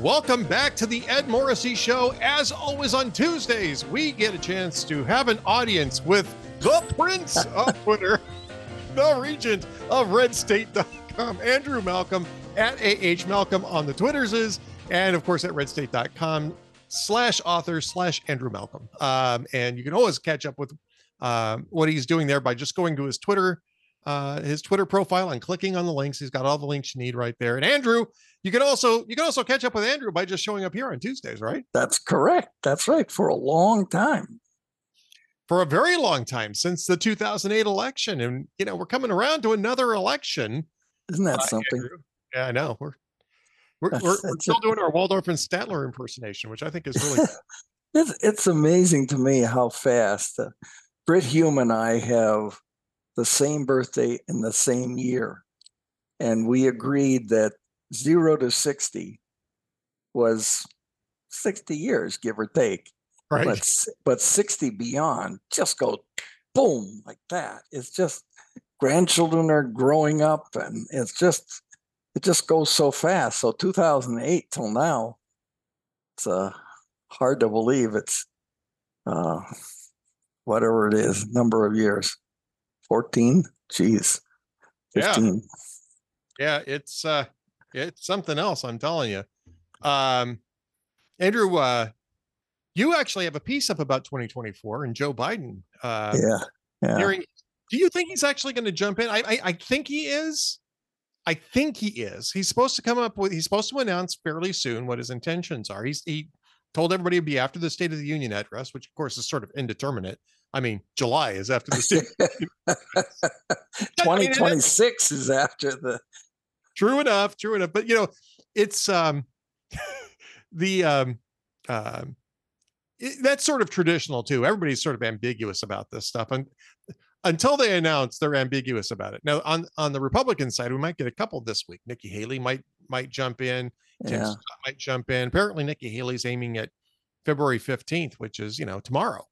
Welcome back to the Ed Morrissey Show. As always, on Tuesdays, we get a chance to have an audience with the Prince of Twitter, the Regent of RedState.com, Andrew Malcolm at AH Malcolm on the Twitters is, and of course at RedState.com slash author slash Andrew Malcolm. Um, and you can always catch up with um, what he's doing there by just going to his Twitter uh, his Twitter profile and clicking on the links. He's got all the links you need right there. And Andrew, you can also you can also catch up with Andrew by just showing up here on Tuesdays, right? That's correct. That's right. For a long time. For a very long time since the 2008 election, and you know we're coming around to another election. Isn't that uh, something? Andrew. Yeah, I know. We're we're, we're, we're still doing our Waldorf and Statler impersonation, which I think is really. it's it's amazing to me how fast uh, Brit Hume and I have the same birthday in the same year. And we agreed that zero to 60 was 60 years, give or take. Right. But, but 60 beyond just go boom like that. It's just grandchildren are growing up and it's just, it just goes so fast. So 2008 till now, it's uh, hard to believe it's uh, whatever it is, number of years. 14 jeez. 15 yeah. yeah it's uh it's something else i'm telling you. Um andrew uh you actually have a piece up about 2024 and joe biden uh yeah, yeah. Hearing, do you think he's actually going to jump in? I, I i think he is. I think he is. He's supposed to come up with he's supposed to announce fairly soon what his intentions are. He's he told everybody to be after the state of the union address which of course is sort of indeterminate I mean, July is after the state. 2026 is after the. True enough. True enough. But you know, it's um, the um, um, it, that's sort of traditional too. Everybody's sort of ambiguous about this stuff, and until they announce, they're ambiguous about it. Now, on on the Republican side, we might get a couple this week. Nikki Haley might might jump in. Tim yeah. Scott might jump in. Apparently, Nikki Haley's aiming at February 15th, which is you know tomorrow.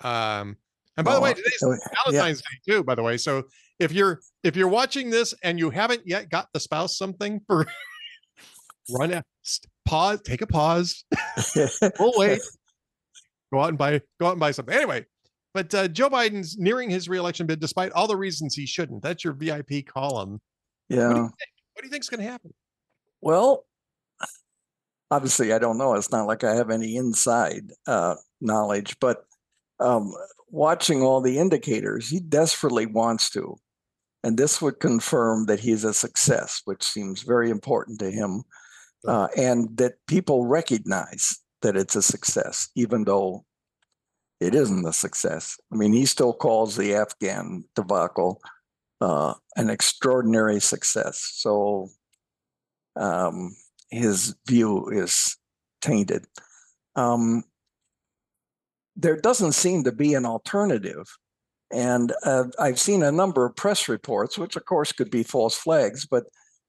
Um, and by oh, the way, today's Valentine's yeah. Day too. By the way, so if you're if you're watching this and you haven't yet got the spouse something for run out, pause, take a pause. we'll wait. Go out and buy go out and buy something. Anyway, but uh, Joe Biden's nearing his reelection bid, despite all the reasons he shouldn't. That's your VIP column. Yeah. What do you think, what do you think's going to happen? Well, obviously, I don't know. It's not like I have any inside uh, knowledge, but um, watching all the indicators, he desperately wants to. And this would confirm that he's a success, which seems very important to him, uh, and that people recognize that it's a success, even though it isn't a success. I mean, he still calls the Afghan debacle uh, an extraordinary success. So um, his view is tainted. Um, there doesn't seem to be an alternative. And uh, I've seen a number of press reports, which of course could be false flags, but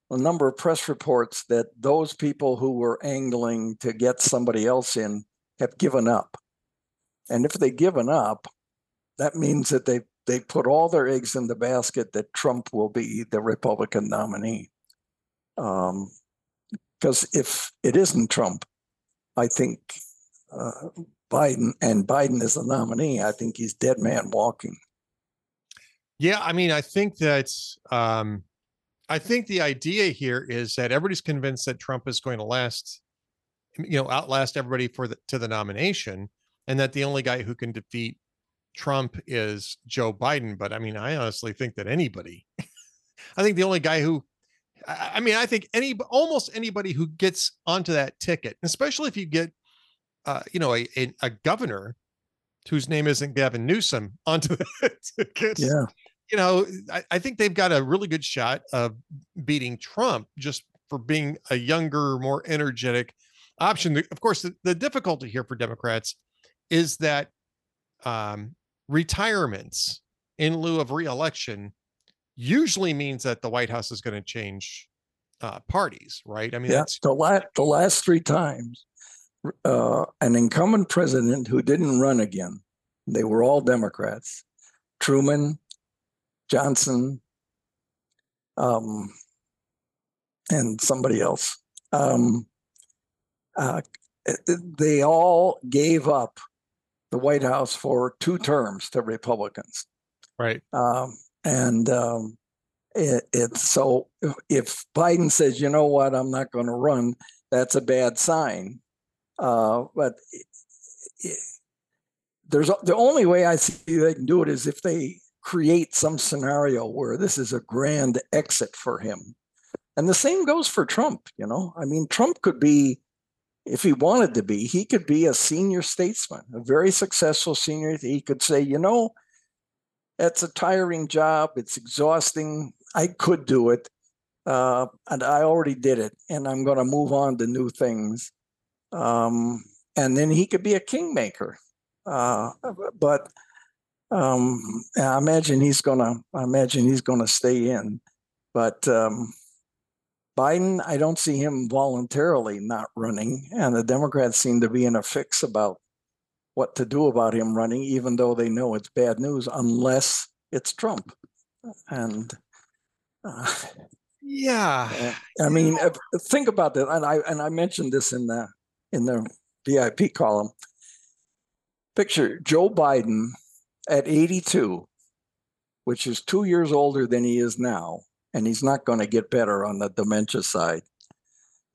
a number of press reports that those people who were angling to get somebody else in have given up. And if they've given up, that means that they they put all their eggs in the basket that Trump will be the Republican nominee. Because um, if it isn't Trump, I think uh, Biden and Biden is the nominee, I think he's dead man walking. Yeah, I mean, I think that um, I think the idea here is that everybody's convinced that Trump is going to last, you know, outlast everybody for the to the nomination, and that the only guy who can defeat Trump is Joe Biden. But I mean, I honestly think that anybody, I think the only guy who, I mean, I think any almost anybody who gets onto that ticket, especially if you get uh, you know, a, a, a governor whose name isn't Gavin Newsom onto the ticket. Yeah. You know, I, I, think they've got a really good shot of beating Trump just for being a younger, more energetic option. Of course, the, the difficulty here for Democrats is that um, retirements in lieu of reelection usually means that the White House is going to change uh, parties, right? I mean, yeah, the last the last three times uh, an incumbent president who didn't run again. They were all Democrats Truman, Johnson, um, and somebody else. Um, uh, they all gave up the White House for two terms to Republicans. Right. Um, and um, it, it's so if Biden says, you know what, I'm not going to run, that's a bad sign. Uh, but there's the only way I see they can do it is if they create some scenario where this is a grand exit for him. And the same goes for Trump, you know. I mean, Trump could be, if he wanted to be, he could be a senior statesman, a very successful senior. He could say, you know, it's a tiring job, it's exhausting. I could do it. Uh, and I already did it, and I'm going to move on to new things. Um, and then he could be a kingmaker. Uh, but um, I imagine he's gonna. I imagine he's gonna stay in. But um, Biden, I don't see him voluntarily not running, and the Democrats seem to be in a fix about what to do about him running, even though they know it's bad news, unless it's Trump. And uh, yeah, I mean, think about that. And I and I mentioned this in the in the VIP column. Picture Joe Biden at 82, which is two years older than he is now, and he's not going to get better on the dementia side.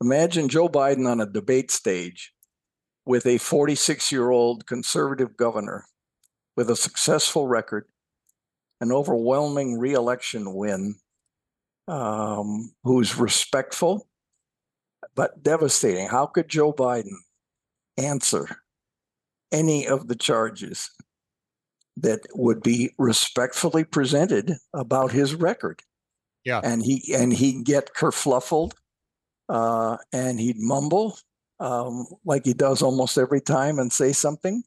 Imagine Joe Biden on a debate stage with a 46 year old conservative governor with a successful record, an overwhelming reelection win, um, who's respectful but devastating. How could Joe Biden answer any of the charges that would be respectfully presented about his record. Yeah. And he and he'd get kerfluffled uh, and he'd mumble um, like he does almost every time and say something.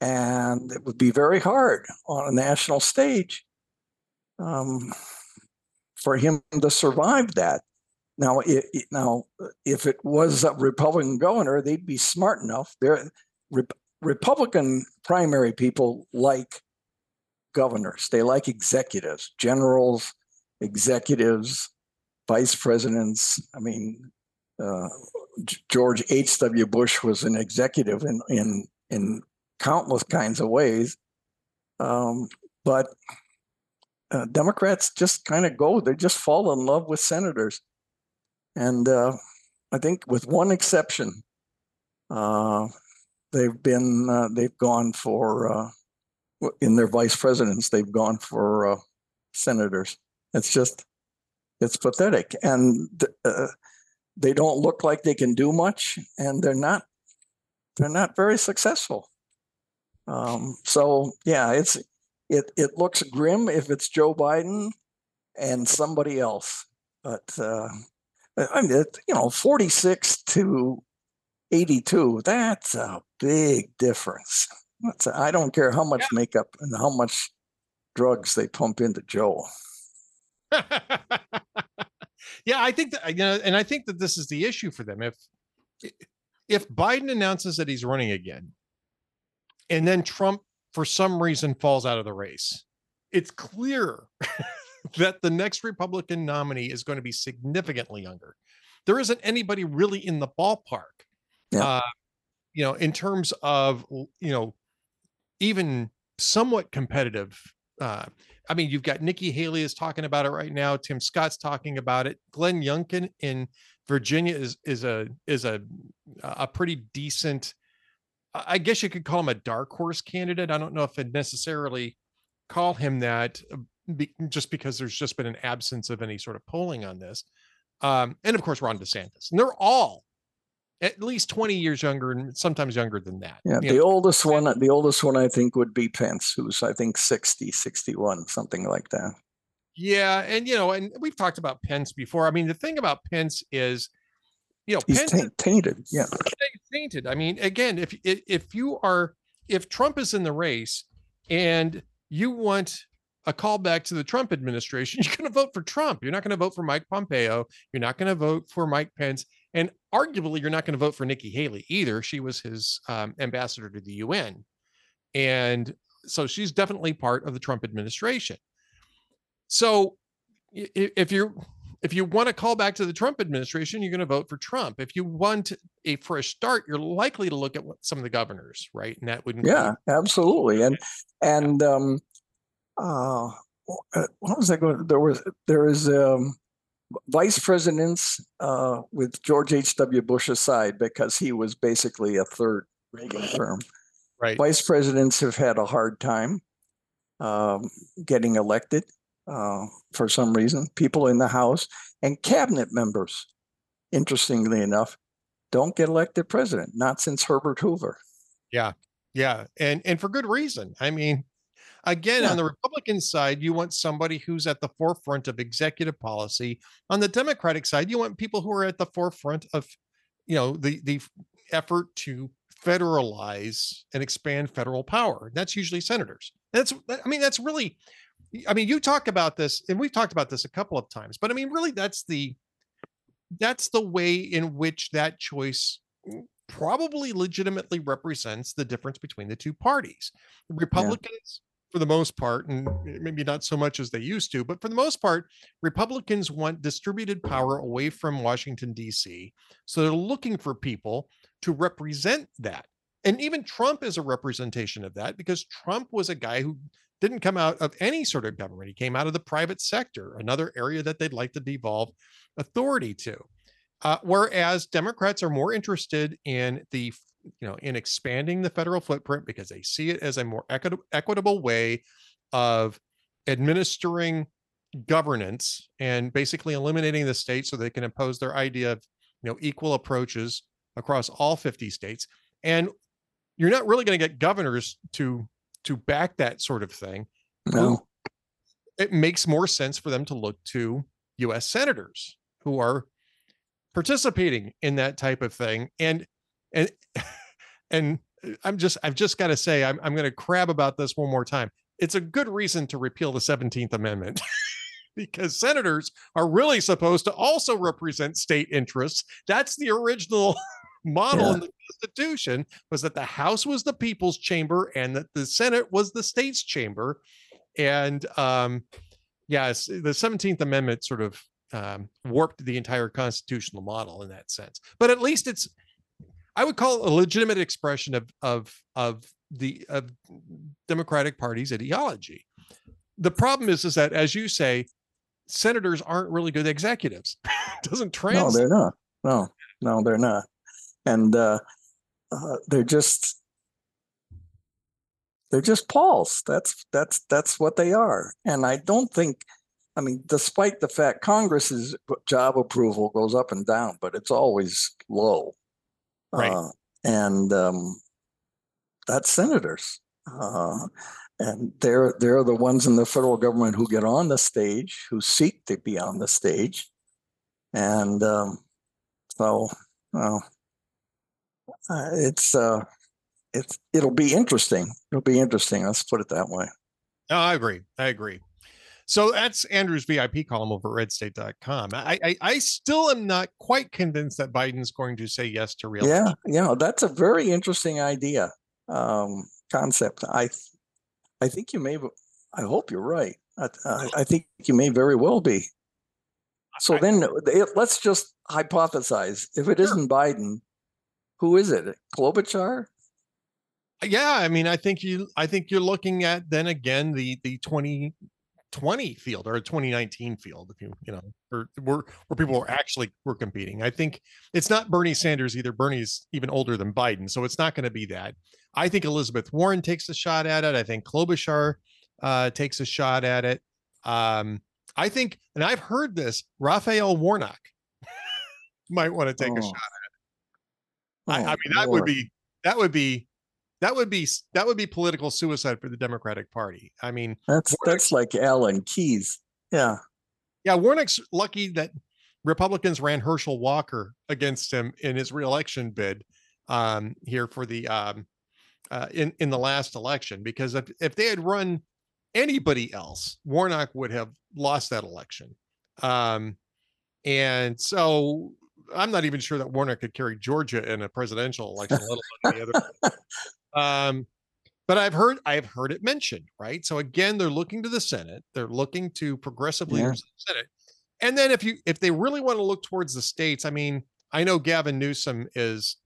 And it would be very hard on a national stage um, for him to survive that. Now, it, it, now, if it was a Republican governor, they'd be smart enough. They're, Republican primary people like governors, they like executives, generals, executives, vice presidents. I mean, uh, George H.W. Bush was an executive in, in, in countless kinds of ways. Um, but uh, Democrats just kind of go, they just fall in love with senators. And uh, I think, with one exception, uh, they've been uh, they've gone for uh, in their vice presidents they've gone for uh, senators. It's just it's pathetic, and uh, they don't look like they can do much, and they're not they're not very successful. Um, so yeah, it's it it looks grim if it's Joe Biden and somebody else, but I mean, you know, forty six to 82, that's a big difference. That's a, I don't care how much yeah. makeup and how much drugs they pump into Joe. yeah, I think that you know, and I think that this is the issue for them. If if Biden announces that he's running again, and then Trump for some reason falls out of the race, it's clear that the next Republican nominee is going to be significantly younger. There isn't anybody really in the ballpark yeah. Uh, you know, in terms of you know, even somewhat competitive. Uh, I mean, you've got Nikki Haley is talking about it right now. Tim Scott's talking about it. Glenn Youngkin in Virginia is is a is a a pretty decent. I guess you could call him a dark horse candidate. I don't know if I'd necessarily call him that, be, just because there's just been an absence of any sort of polling on this. Um, and of course, Ron DeSantis, and they're all at least 20 years younger and sometimes younger than that. Yeah, you the know? oldest one, the oldest one I think would be Pence, who's I think 60, 61, something like that. Yeah, and you know, and we've talked about Pence before. I mean, the thing about Pence is, you know, he's Pence, tainted. Yeah, tainted. I mean, again, if if you are if Trump is in the race and you want a callback to the Trump administration, you're going to vote for Trump. You're not going to vote for Mike Pompeo. You're not going to vote for Mike Pence. And arguably, you're not going to vote for Nikki Haley either. She was his um, ambassador to the UN. And so she's definitely part of the Trump administration. So if you're if you want to call back to the Trump administration, you're going to vote for Trump. If you want a fresh start, you're likely to look at what, some of the governors, right? And that would yeah, absolutely. And and um, uh, what was I going? There was there is um, vice presidents uh, with George H. W. Bush aside because he was basically a third Reagan term. Right. Vice presidents have had a hard time um, getting elected uh, for some reason. People in the House and cabinet members, interestingly enough, don't get elected president. Not since Herbert Hoover. Yeah, yeah, and and for good reason. I mean, again, yeah. on the Republican side, you want somebody who's at the forefront of executive policy. On the Democratic side, you want people who are at the forefront of, you know, the the effort to federalize and expand federal power. That's usually senators. That's I mean that's really I mean you talk about this and we've talked about this a couple of times, but I mean really that's the that's the way in which that choice probably legitimately represents the difference between the two parties. Republicans. For the most part and maybe not so much as they used to, but for the most part Republicans want distributed power away from Washington DC. So they're looking for people to represent that. And even Trump is a representation of that because Trump was a guy who didn't come out of any sort of government. He came out of the private sector, another area that they'd like to devolve authority to. Uh, whereas Democrats are more interested in the, you know, in expanding the federal footprint because they see it as a more equi- equitable way of administering governance and basically eliminating the state so they can impose their idea of, you know, equal approaches across all 50 states. And you're not really going to get governors to to back that sort of thing. No. It makes more sense for them to look to US senators who are participating in that type of thing. And and and I'm just I've just got to say I'm I'm going to crab about this one more time. It's a good reason to repeal the 17th Amendment. because senators are really supposed to also represent state interests. That's the original model yeah. in the Constitution was that the House was the people's chamber and that the Senate was the state's chamber. And um, yes, the 17th Amendment sort of um, warped the entire constitutional model in that sense. But at least it's, I would call it a legitimate expression of of of the of Democratic Party's ideology. The problem is, is that as you say, senators aren't really good executives. doesn't translate. No, they're not. No, no, they're not and uh, uh, they're just they're just Pauls. That's that's that's what they are. And I don't think, I mean, despite the fact Congress's job approval goes up and down, but it's always low. Right. Uh, and um, that's senators. Uh, and they're they're the ones in the federal government who get on the stage, who seek to be on the stage, and um, so well, uh, it's uh, it's it'll be interesting. It'll be interesting. Let's put it that way. No, I agree. I agree. So that's Andrew's VIP column over at redstate.com. I, I, I still am not quite convinced that Biden's going to say yes to real. Yeah, know, that's a very interesting idea, um, concept. I I think you may I hope you're right. I, I think you may very well be. So then let's just hypothesize if it not Biden, who is it? Klobuchar? Yeah, I mean, I think you I think you're looking at then again the the 2020 field or a 2019 field, if you you know, or where where people were actually were competing. I think it's not Bernie Sanders either. Bernie's even older than Biden, so it's not going to be that. I think Elizabeth Warren takes a shot at it. I think Klobuchar uh, takes a shot at it. Um, I think, and I've heard this, Raphael Warnock might want to take oh. a shot at Oh, I, I, mean, that Lord. would be that would be that would be that would be political suicide for the Democratic Party. I mean, that's that's like Alan Keyes. Yeah, yeah. Warnock's lucky that Republicans ran Herschel Walker against him in his reelection bid um, here for the um, uh, in in the last election because if if they had run anybody else, Warnock would have lost that election. Um, and so I'm not even sure that Warner could carry Georgia in a presidential election, let alone the other. Um, but I've heard I've heard it mentioned, right? So again, they're looking to the Senate. They're looking to progressive leaders yeah. in the Senate. and then if you if they really want to look towards the states, I mean, I know Gavin Newsom is,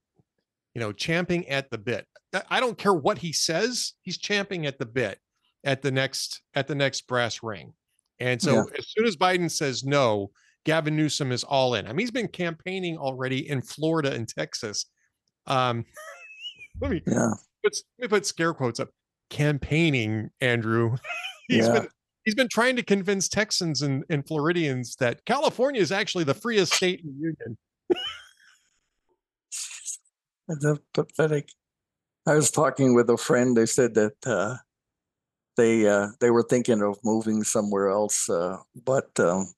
you know, champing at the bit. I don't care what he says, he's champing at the bit at the next at the next brass ring. And so yeah. as soon as Biden says no, Gavin Newsom is all in. I mean, he's been campaigning already in Florida and Texas. Um, let me yeah. Put, let me put scare quotes up. Campaigning, Andrew. he's yeah. been he's been trying to convince Texans and, and Floridians that California is actually the freest state in the union. That's pathetic. I was talking with a friend. They said that uh, they uh, they were thinking of moving somewhere else, uh, but um,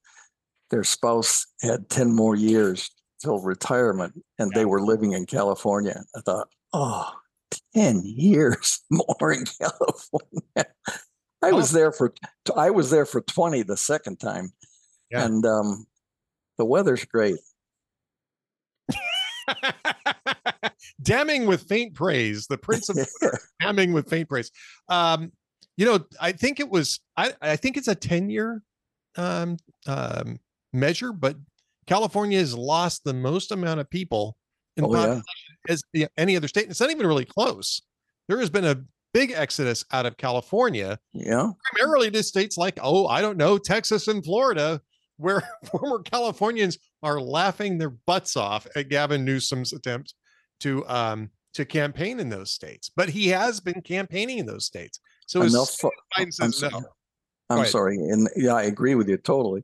their spouse had ten more years till retirement, and yeah. they were living in California. I thought, oh, 10 years more in California. I oh. was there for I was there for 20 the second time. Yeah. And um, the weather's great. damning with faint praise, the prince of damning with faint praise. Um, you know, I think it was I, I think it's a 10 year um, um, measure, but California has lost the most amount of people in oh, yeah. As any other state. It's not even really close. There has been a big exodus out of California. Yeah. Primarily to states like, oh, I don't know, Texas and Florida, where former Californians are laughing their butts off at Gavin Newsom's attempt to um to campaign in those states. But he has been campaigning in those states. So enough for, I'm no. I'm sorry. And yeah, I agree with you totally.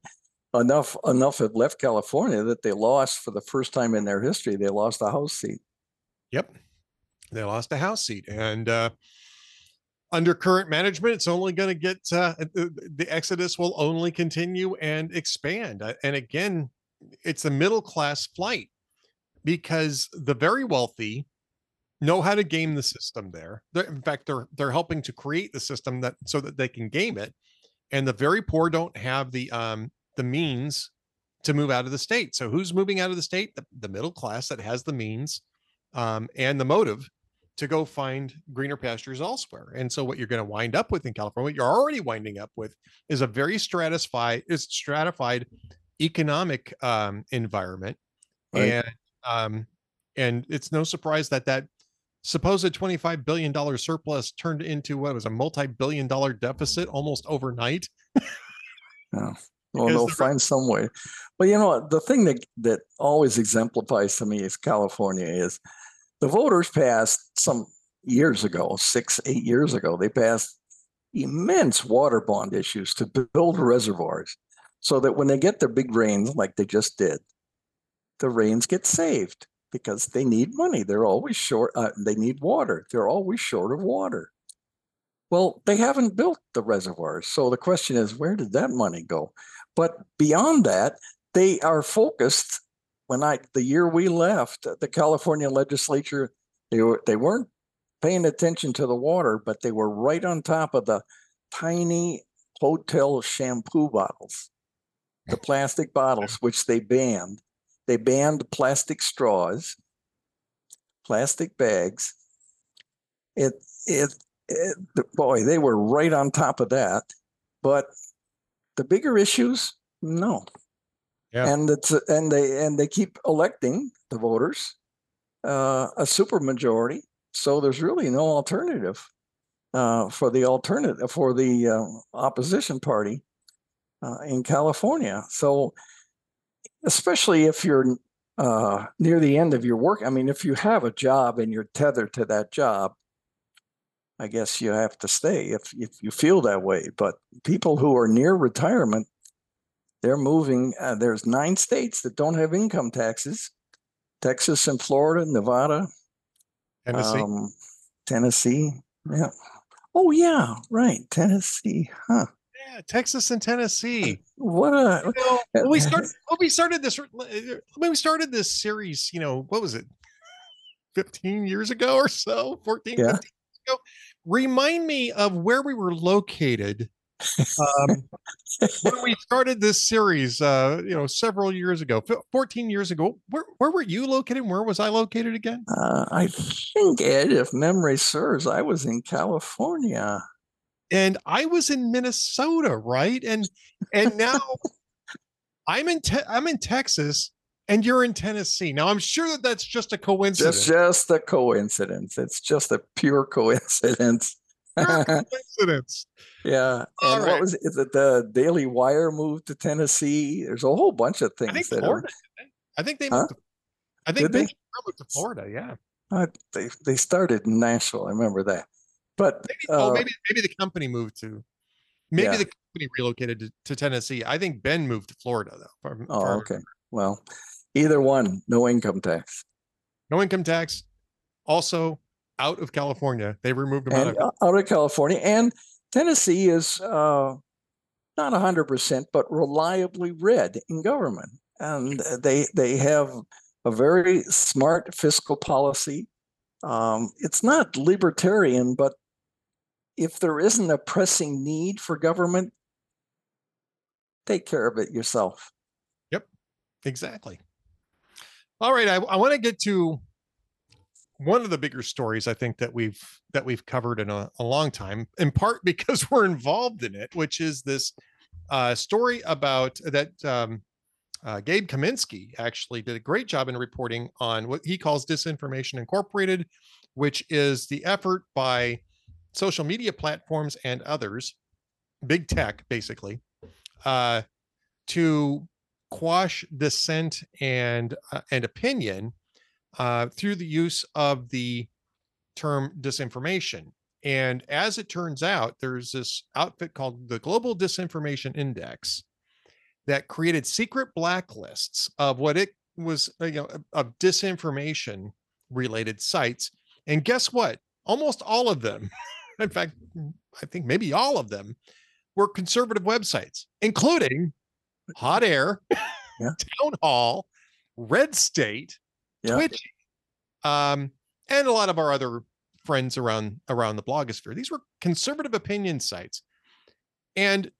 Enough enough have left California that they lost for the first time in their history, they lost a house seat. Yep. They lost a house seat. And uh under current management, it's only going to get uh, the, the, exodus will only continue and expand. Uh, and again, it's a middle class flight because the very wealthy know how to game the system there. They're, in fact, they're they're helping to create the system that so that they can game it, and the very poor don't have the um the means to move out of the state. So who's moving out of the state? The, the middle class that has the means um, and the motive to go find greener pastures elsewhere. And so what you're going to wind up with in California, what you're already winding up with is a very stratified, is stratified economic um, environment. Right. And um, and it's no surprise that that supposed $25 billion surplus turned into what was a multi-billion dollar deficit almost overnight. yeah. Well, they'll find some way. But you know, the thing that that always exemplifies to me is California is the voters passed some years ago, six, eight years ago, they passed immense water bond issues to build reservoirs so that when they get their big rains, like they just did, the rains get saved because they need money. They're always short, uh, they need water. They're always short of water. Well, they haven't built the reservoirs. So the question is, where did that money go? But beyond that, they are focused when I the year we left, uh, the California legislature they were they weren't paying attention to the water, but they were right on top of the tiny hotel shampoo bottles, the plastic bottles, which they banned. They banned plastic straws, plastic bags. It, it, it, boy, they were right on top of that. But the bigger issues, no, yeah. And it's and they and they keep electing the voters uh, a supermajority. So there's really no alternative uh, for the alternative for the uh, opposition party uh, in California. So especially if you're uh, near the end of your work, I mean, if you have a job and you're tethered to that job, I guess you have to stay if if you feel that way. But people who are near retirement they're moving. Uh, there's nine states that don't have income taxes: Texas and Florida, Nevada, Tennessee, um, Tennessee. Yeah. Oh yeah, right, Tennessee. Huh. Yeah, Texas and Tennessee. What a you know, when we started when we started this when we started this series, you know, what was it? 15 years ago or so, 14, yeah. 15 Remind me of where we were located um, when we started this series, uh, you know, several years ago, 14 years ago, where, where were you located? Where was I located again? Uh, I think, Ed, if memory serves, I was in California. And I was in Minnesota, right? And and now I'm in te- I'm in Texas and you're in Tennessee. Now I'm sure that that's just a coincidence. Just just a coincidence. It's just a pure coincidence. Pure coincidence. yeah. All And right. what was it? The Daily Wire moved to Tennessee? There's a whole bunch of things. I think are, Florida. I think they Huh? moved. To, I think Did they? Ben moved to Florida. Yeah. uh, they they started in Nashville. I remember that. But Maybe, oh, uh, maybe maybe the company moved to. Maybe Yeah. the company relocated to, to Tennessee. I think Ben moved to Florida though. from- oh, from- okay. Well, either one, no income tax. No income tax. Also out of California. They removed him out of. out of California. And Tennessee is uh, not hundred percent, but reliably red in government, and they they have a very smart fiscal policy. Um, it's not libertarian, but if there isn't a pressing need for government, take care of it yourself. Yep, exactly. All right, I, I want to get to one of the bigger stories I think that we've that we've covered in a, a long time, in part because we're involved in it, which is this uh, story about that um, uh, Gabe Kaminsky actually did a great job in reporting on what he calls Disinformation Incorporated, which is the effort by social media platforms and others, big tech basically, uh, to quash dissent and uh, and opinion uh, through the use of the term disinformation. And as it turns out, there's this outfit called the Global Disinformation Index that created secret blacklists of what it was, uh, you know, of disinformation related sites. And guess what? Almost all of them, in fact, I think maybe all of them, were conservative websites, including Hot Air, Yeah. Town Hall, Red State, Yeah. Twitch, um, and a lot of our other friends around around the blogosphere. These were conservative opinion sites, and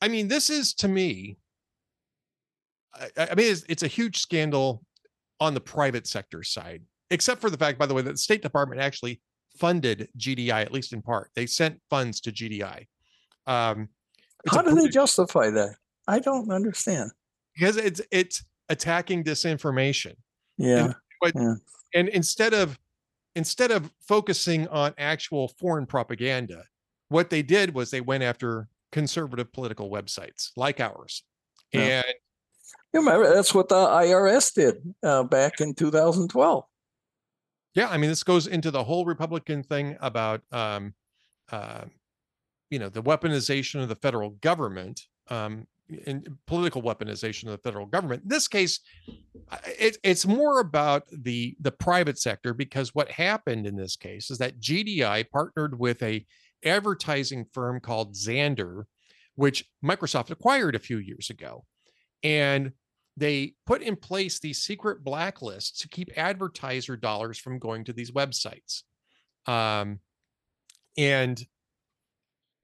I mean, this is to me. I, I mean, it's, it's a huge scandal on the private sector side, except for the fact, by the way, that the State Department actually funded GDI at least in part. They sent funds to GDI. Um, How do they justify that? I don't understand. because it's it's attacking disinformation. Yeah. and instead of instead of focusing on actual foreign propaganda what they did was they went after conservative political websites like ours Yeah. and You remember that's what the IRS did uh, back in 2012. yeah i mean this goes into the whole republican thing about um uh, you know the weaponization of the federal government um and political weaponization of the federal government. In this case it, it's more about the the private sector because what happened in this case is that gdi partnered with a advertising firm called Xandr which microsoft acquired a few years ago. And they put in place these secret blacklists to keep advertiser dollars from going to these websites. Um, and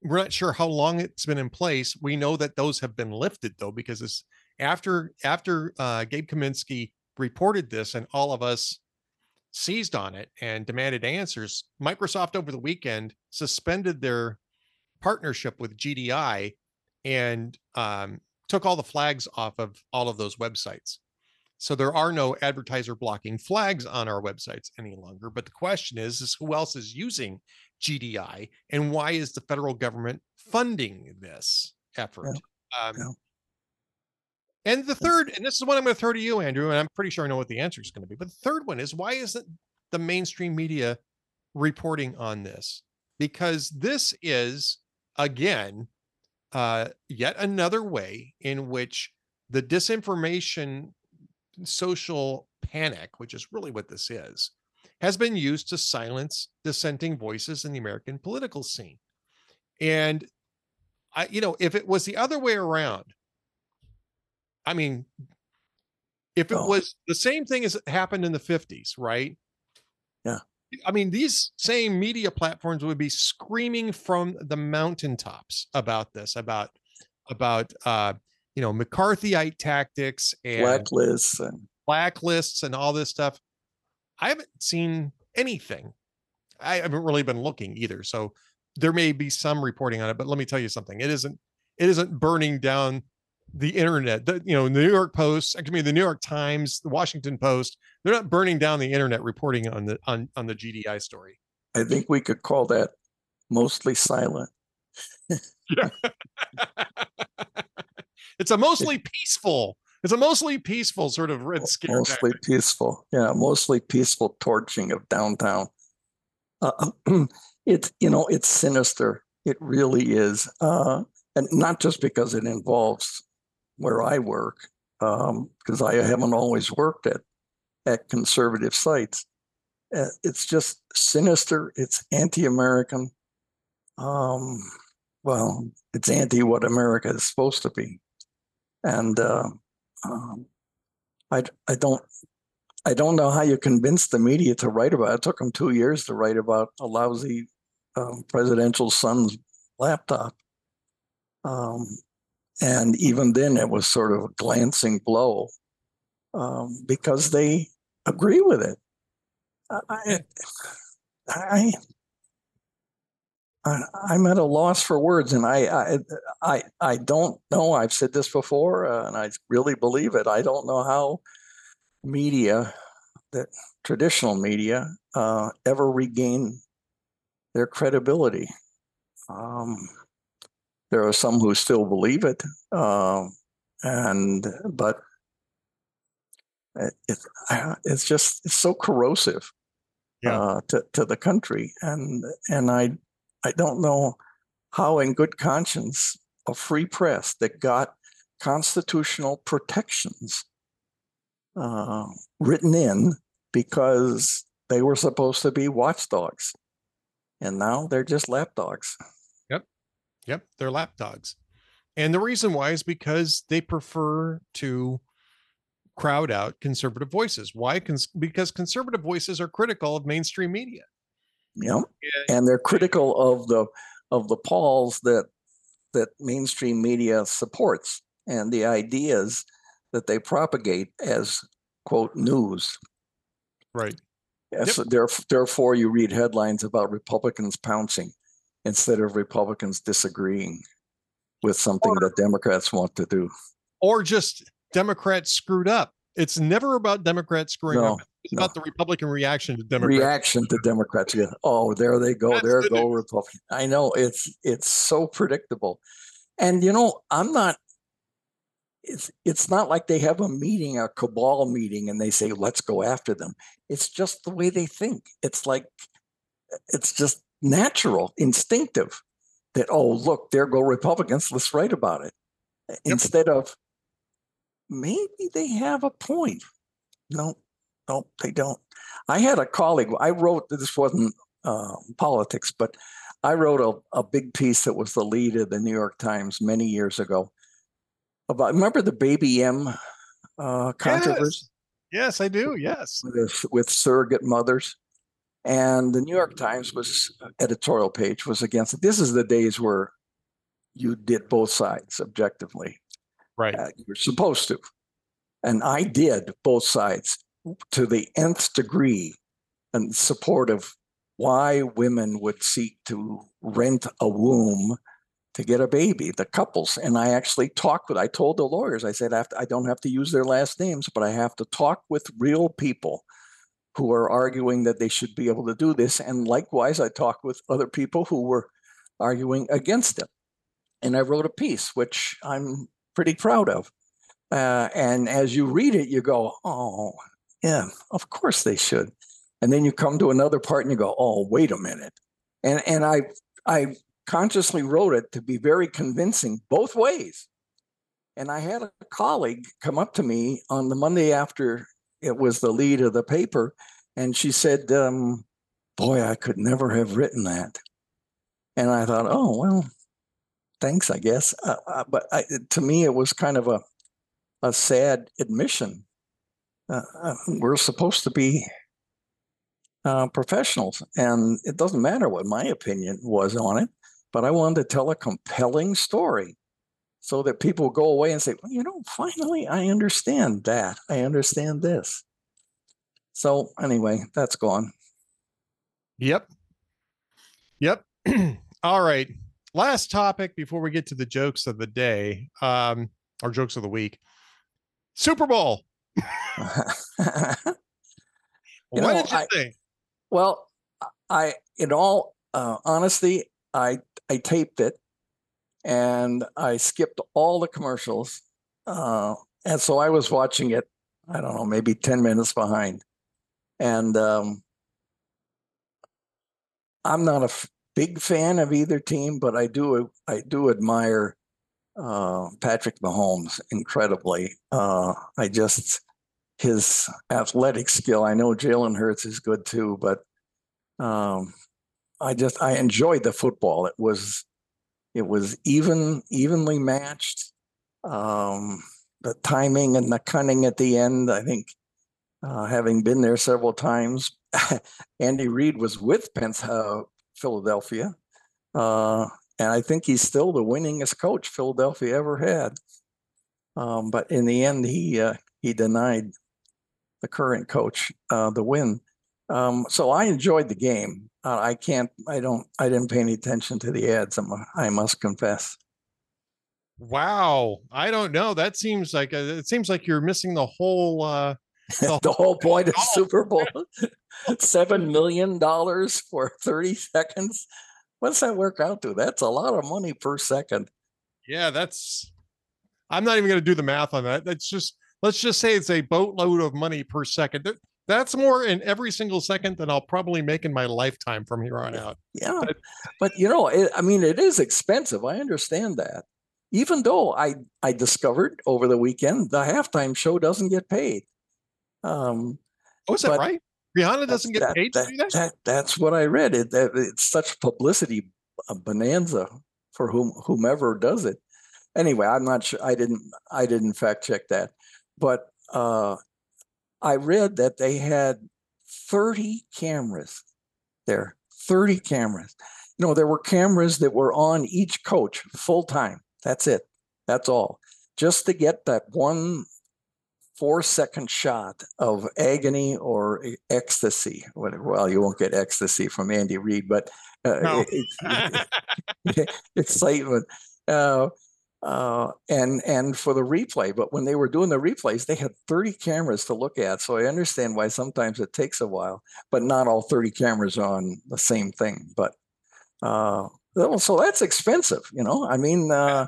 we're not sure how long it's been in place. We know that those have been lifted though because it's after after uh, gabe kaminsky reported this and all of us seized on it and demanded answers microsoft over the weekend suspended their partnership with gdi and um, took all the flags off of all of those websites. So there are no advertiser blocking flags on our websites any longer but the question is is who else is using gdi and why is the federal government funding this effort um, yeah. and the third and this is what i'm going to throw to you andrew and i'm pretty sure i know what the answer is going to be but the third one is why isn't the mainstream media reporting on this because this is again uh, yet another way in which the disinformation social panic, which is really what this is, has been used to silence dissenting voices in the American political scene. And I, you know, if it was the other way around, I mean, if it Oh. was the same thing as happened in the 50s, right? Yeah. I mean, these same media platforms would be screaming from the mountaintops about this, about about uh, you know, McCarthyite tactics and Blacklists and blacklists and all this stuff. I haven't seen anything. I haven't really been looking either. So there may be some reporting on it, but let me tell you something. It isn't it isn't burning down the internet. The, you know, the New York Post, I mean, the New York Times, the Washington Post. They're not burning down the internet reporting on the on on the GDI story. I think we could call that mostly silent. it's a mostly peaceful. It's a mostly peaceful sort of red scare. Mostly tactic. peaceful, yeah, mostly peaceful torching of downtown. Uh, it's you know it's sinister. It really is, uh, and not just because it involves where I work, because um, I haven't always worked at at conservative sites. Uh, it's just sinister. It's anti-American. Um, well, it's anti what America is supposed to be, and uh, um, I I don't I don't know how you convince the media to write about it. It took them two years to write about a lousy um, presidential son's laptop. Um, and even then, it was sort of a glancing blow um, because they agree with it. I, I, I, am at a loss for words, and I, I, I, I don't know. I've said this before, uh, and I really believe it. I don't know how media, that traditional media, uh, ever regain their credibility. Um, there are some who still believe it, uh, and but it, it, it's just it's so corrosive yeah. uh, to to the country, and and I I don't know how, in good conscience, a free press that got constitutional protections uh, written in because they were supposed to be watchdogs, and now they're just lapdogs. Yep, yep, they're lapdogs, and the reason why is because they prefer to crowd out conservative voices. Why? Because conservative voices are critical of mainstream media. Yep. Yeah. And they're critical of the of the polls that that mainstream media supports and the ideas that they propagate as quote news. Right. Yes, yep. therefore you read headlines about Republicans pouncing instead of Republicans disagreeing with something or, that Democrats want to do. Or just Democrats screwed up. It's never about Democrats screwing no, up. No. about the Republican reaction to Democrats. Reaction to Democrats. Yeah. Oh, there they go. That's there the go Republican. I know it's it's so predictable. And you know, I'm not it's it's not like they have a meeting, a cabal meeting, and they say, let's go after them. It's just the way they think. It's like it's just natural, instinctive that, oh, look, there go Republicans, let's write about it. Yep. Instead of maybe they have a point. No, no, they don't. I had a colleague, I wrote, this wasn't uh, politics, but I wrote a, a big piece that was the lead of the New York Times many years ago about, remember the Baby M uh, controversy? Yes. yes, I do. Yes. With, with surrogate mothers. And the New York Times was editorial page was against it. This is the days where you did both sides objectively. Right. Uh, you're supposed to. And I did both sides to the nth degree in support of why women would seek to rent a womb to get a baby, the couples. And I actually talked with, I told the lawyers, I said, I, I don't have to use their last names, but I have to talk with real people who are arguing that they should be able to do this. And likewise, I talked with other people who were arguing against it. And I wrote a piece, which I'm pretty proud of. Uh, and as you read it, you go, oh, yeah, of course they should. And then you come to another part and you go, oh, wait a minute. And and I I consciously wrote it to be very convincing both ways. And I had a colleague come up to me on the Monday after it was the lead of the paper, and she said, um, "Boy, I could never have written that." And I thought, "Oh well, thanks, I guess. Uh, uh, but I, to me, it was kind of a a sad admission. Uh, uh, we're supposed to be uh, professionals, and it doesn't matter what my opinion was on it. But I wanted to tell a compelling story so that people go away and say, well, you know, finally, I understand that. I understand this. So anyway, that's gone. Yep. Yep. All right last topic before we get to the jokes of the day. Um, our jokes of the week. Super Bowl. what know, did you I- think? Well, I, in all uh, honesty, I I taped it, and I skipped all the commercials, uh, and so I was watching it. I don't know, maybe ten minutes behind, and um, I'm not a f- big fan of either team, but I do I do admire uh, Patrick Mahomes incredibly. Uh, I just his athletic skill. I know Jalen Hurts is good too, but um, I just I enjoyed the football. It was it was even evenly matched. Um, the timing and the cunning at the end. I think uh, having been there several times, Andy Reid was with Pence, uh, Philadelphia, uh, and I think he's still the winningest coach Philadelphia ever had. Um, but in the end, he uh, he denied the current coach uh, the win. Um, so I enjoyed the game. Uh, I can't. I don't. I didn't pay any attention to the ads. I'm, I must confess. Wow. I don't know. That seems like uh, it seems like you're missing the whole uh the the whole point of Super Bowl, seven million dollars for thirty seconds. What's that work out to? That's a lot of money per second. Yeah, that's I'm not even going to do the math on that. That's just let's just say it's a boatload of money per second. That- That's more in every single second than I'll probably make in my lifetime from here on out. Yeah, But- but you know, it, I mean, it is expensive. I understand that. Even though I I discovered over the weekend the halftime show doesn't get paid. Um, Oh, is that right? Rihanna doesn't get that- paid to that- do that? that- that's what I read. It that it's such publicity bonanza for whom whomever does it. Anyway, I'm not sure. I didn't I didn't fact check that, but uh, I read that they had 30 cameras there. 30 cameras. You know, there were cameras that were on each coach full time. That's it. That's all. Just to get that one four second shot of agony or ecstasy. Well, you won't get ecstasy from Andy Reid, but uh, No. it- it- excitement. Uh, uh, and and for the replay, but when they were doing the replays, they had 30 cameras to look at. So I understand why sometimes it takes a while, but not all 30 cameras are on the same thing. But uh, so that's expensive, you know. I mean, uh,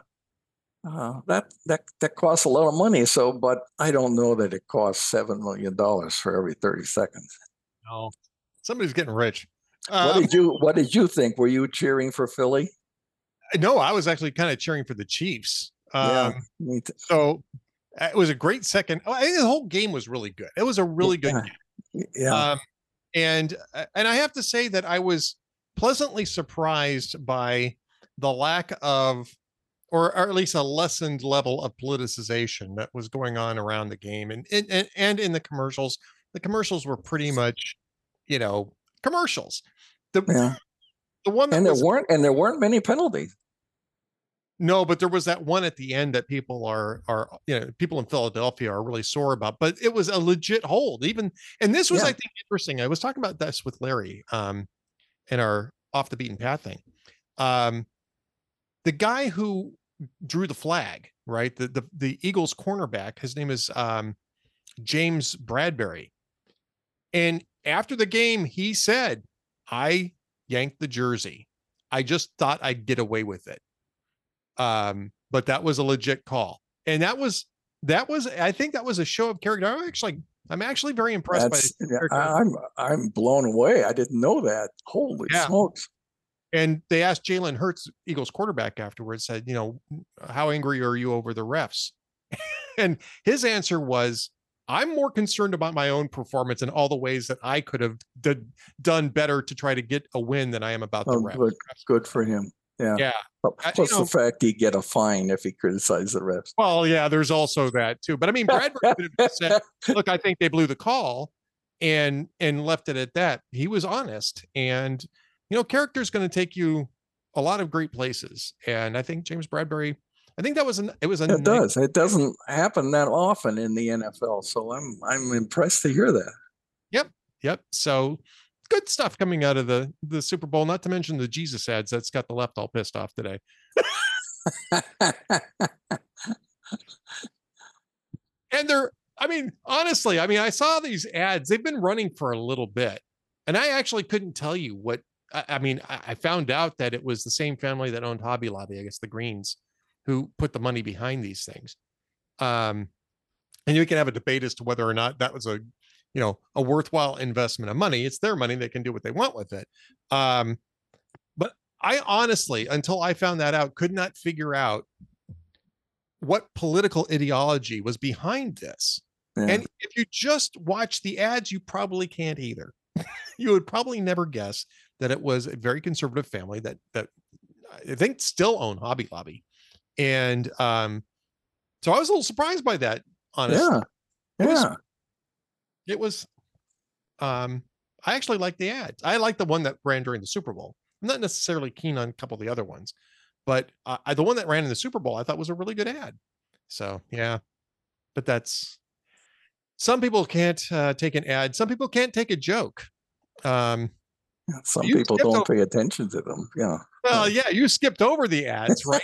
uh, that that that costs a lot of money. So, but I don't know that it costs seven million dollars for every 30 seconds. no. Somebody's getting rich. what Um, did you What did you think? Were you cheering for Philly? no, I was actually kind of cheering for the Chiefs. Yeah. Um, t- so uh, it was a great second. Oh, I think the whole game was really good. It was a really good Yeah. game. Yeah. Um, and uh, and I have to say that I was pleasantly surprised by the lack of, or, or at least a lessened level of politicization that was going on around the game, and and and, in the commercials. The commercials were pretty much, you know, commercials. The yeah. the one that And there was, weren't and there weren't many penalties. no, but there was that one at the end that people are are you know people in Philadelphia are really sore about. But it was a legit hold, even and this was Yeah. I think interesting. I was talking about this with Larry um in our off the beaten path thing. Um the guy who drew the flag, right? The the the Eagles cornerback, his name is um James Bradberry. And after the game, he said, I yanked the jersey. I just thought I'd get away with it um but that was a legit call and that was that was i think that was a show of character i'm actually i'm actually very impressed by it. I'm I'm blown away. I didn't know that. Holy Yeah. smokes. And they asked jalen hurts eagles quarterback afterwards said you know how angry are you over the refs and his answer was i'm more concerned about my own performance and all the ways that i could have did, done better to try to get a win than i am about the Oh, refs good, good for him. Yeah. yeah I- uh, you Plus know- the fact he'd get a fine if he criticized the refs. Well, yeah, there's also that too. But I mean, Bradberry could have said, "Look, I think they blew the call," and and left it at that. He was honest, and you know, character is going to take you a lot of great places. And I think James Bradberry, I think that was an it was a It nice- does. It doesn't happen that often in the NFL. So I'm I'm impressed to hear that. Yep. Yep. So good stuff coming out of the the Super Bowl. Not to mention the Jesus ads that's got the left all pissed off today. and they're I mean, honestly, I mean, I saw these ads. They've been running for a little bit, and I actually couldn't tell you what. I, I mean, I, I found out that it was the same family that owned Hobby Lobby, I guess the Greens, who put the money behind these things. Um, and you can have a debate as to whether or not that was a, you know, a worthwhile investment of money. It's their money; they can do what they want with it. Um, but I honestly, until I found that out, could not figure out what political ideology was behind this. Yeah. And if you just watch the ads, you probably can't either. you would probably never guess that it was a very conservative family that that I think still own Hobby Lobby. And um so I was a little surprised by that, honestly. yeah. It was- It was um I actually like the ads. I like the one that ran during the Super Bowl. I'm not necessarily keen on a couple of the other ones, but uh, I, the one that ran in the Super Bowl I thought was a really good ad. So yeah, but that's some people can't uh, take an ad. Some people can't take a joke. Um, Some You people don't over- pay attention to them. Yeah. well, yeah, you skipped over the ads, right?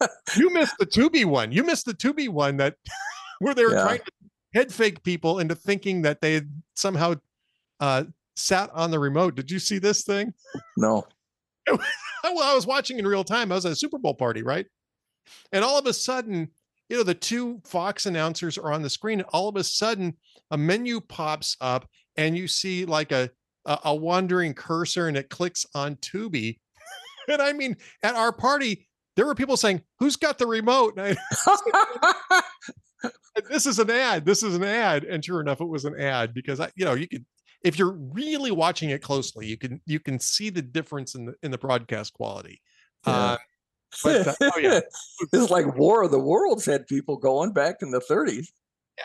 you missed the Tubi one. You missed the Tubi one that where they were Yeah. trying to head fake people into thinking that they had somehow uh, sat on the remote. Did you see this thing? No. well, I was watching in real time. I was at a Super Bowl party, right? And all of a sudden, you know, the two Fox announcers are on the screen. And all of a sudden, a menu pops up, and you see like a a, a wandering cursor, and it clicks on Tubi. and I mean, at our party, there were people saying, "Who's got the remote?" And I, this is an ad. This is an ad. And sure enough, it was an ad because I, you know, you could if you're really watching it closely, you can you can see the difference in the in the broadcast quality. Yeah. Uh, but, uh, oh, yeah. it's like War of the Worlds had people going back in the 30s.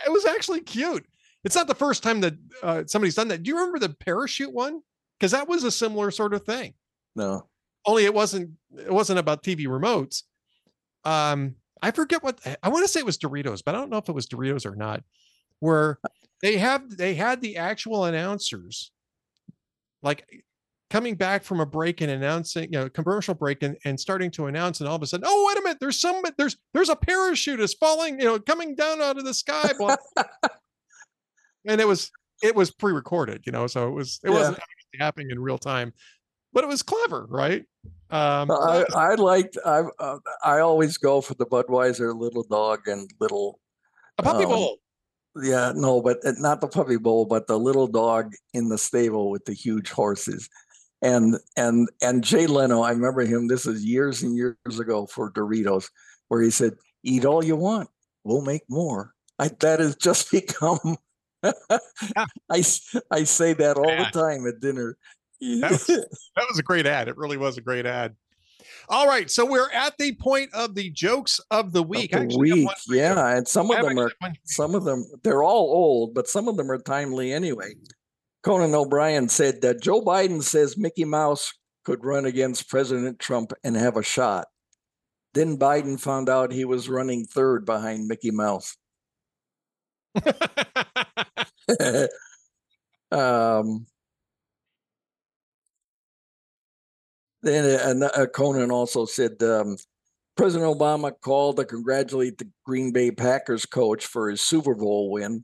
it was actually cute. It's not the first time that uh, somebody's done that. Do you remember the parachute one? Because that was a similar sort of thing. No. Only it wasn't it wasn't about TV remotes. Um, I forget what I want to say it was Doritos, but I don't know if it was Doritos or not. Where they have they had the actual announcers like coming back from a break and announcing, you know, commercial break and, and starting to announce, and all of a sudden, oh wait a minute, there's some there's there's a parachute is falling, you know, coming down out of the sky. and it was it was pre-recorded, you know, so it was it Yeah. wasn't happening in real time, but it was clever, right? Um, I, I liked, I, uh, I always go for the Budweiser little dog and little, a puppy um, bowl. yeah, no, but uh, not the puppy bowl, but the little dog in the stable with the huge horses. And, and, and Jay Leno, I remember him, this is years and years ago for Doritos, where he said, eat all you want, we'll make more. I, that has just become, I, I say that all the time at dinner. That was- That was a great ad. It really was a great ad. All right, so we're at the point of the jokes of the week. I the week, one for you. yeah, and some of them are actually one for you. some of them they're all old, but some of them are timely anyway. Conan O'Brien said that Joe Biden says Mickey Mouse could run against President Trump and have a shot. Then Biden found out he was running third behind Mickey Mouse. um, then uh, Conan also said um, President Obama called to congratulate the Green Bay Packers coach for his Super Bowl win.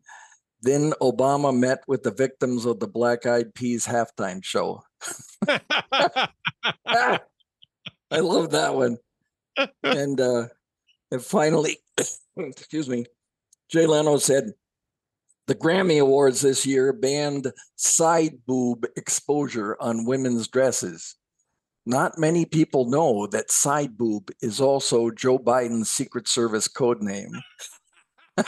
Then Obama met with the victims of the Black Eyed Peas halftime show. I love that one. And uh, and finally, excuse me, Jay Leno said the Grammy Awards this year banned side boob exposure on women's dresses. Not many people know that side boob is also Joe Biden's Secret Service code name.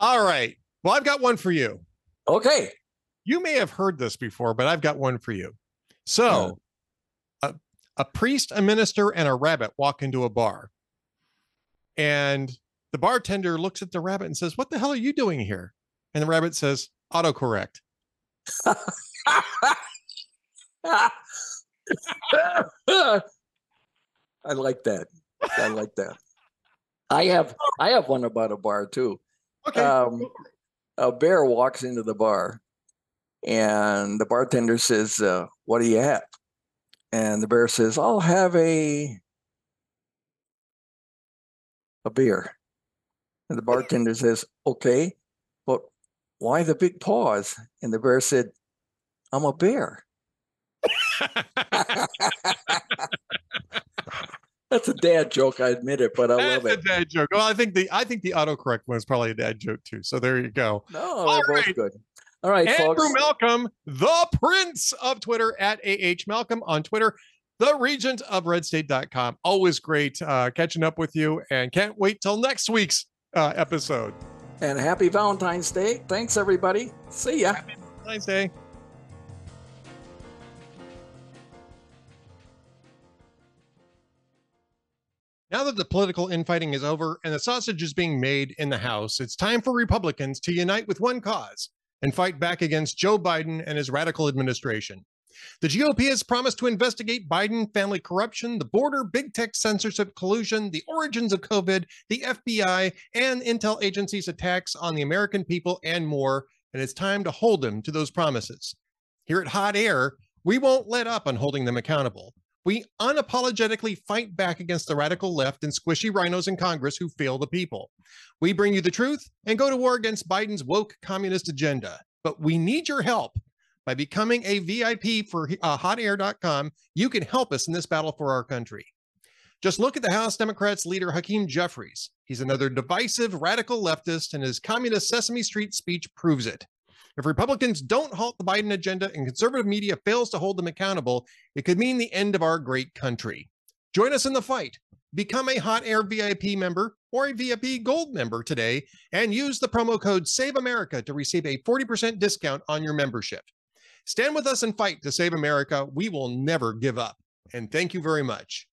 All right. Well, I've got one for you. okay. You may have heard this before, but I've got one for you. So, a, a priest, a minister, and a rabbit walk into a bar. And the bartender looks at the rabbit and says, What the hell are you doing here? And the rabbit says, Autocorrect. I like that. I like that. I have I have one about a bar too. Okay. Um, a bear walks into the bar and the bartender says, uh, What do you have? And the bear says, I'll have a a beer. And the bartender says, okay, but why the big pause? And the bear said, I'm a bear. That's a dad joke, I admit it, but I That's love a it. dad joke. Well, I think the I think the autocorrect one is probably a dad joke too. So there you go. No, All they're both right. good. All right, Andrew folks. Malcolm, the prince of Twitter at AH Malcolm on Twitter, the regent of redstate.com. Always great uh, catching up with you and can't wait till next week's uh, episode. And happy Valentine's Day. Thanks, everybody. See ya. Nice day. Now that the political infighting is over and the sausage is being made in the House, it's time for Republicans to unite with one cause and fight back against Joe Biden and his radical administration. The GOP has promised to investigate Biden family corruption, the border, big tech censorship collusion, the origins of COVID, the FBI, and intel agencies' attacks on the American people, and more. And it's time to hold them to those promises. Here at Hot Air, we won't let up on holding them accountable. We unapologetically fight back against the radical left and squishy RINOs in Congress who fail the people. We bring you the truth and go to war against Biden's woke communist agenda. But we need your help. By becoming a VIP for uh, hotair.com, you can help us in this battle for our country. Just look at the House Democrats leader Hakeem Jeffries. He's another divisive radical leftist, and his communist Sesame Street speech proves it. If Republicans don't halt the Biden agenda and conservative media fails to hold them accountable, it could mean the end of our great country. Join us in the fight. Become a Hot Air VIP member or a VIP Gold member today and use the promo code Save America to receive a 40% discount on your membership. Stand with us and fight to save America. We will never give up. And thank you very much.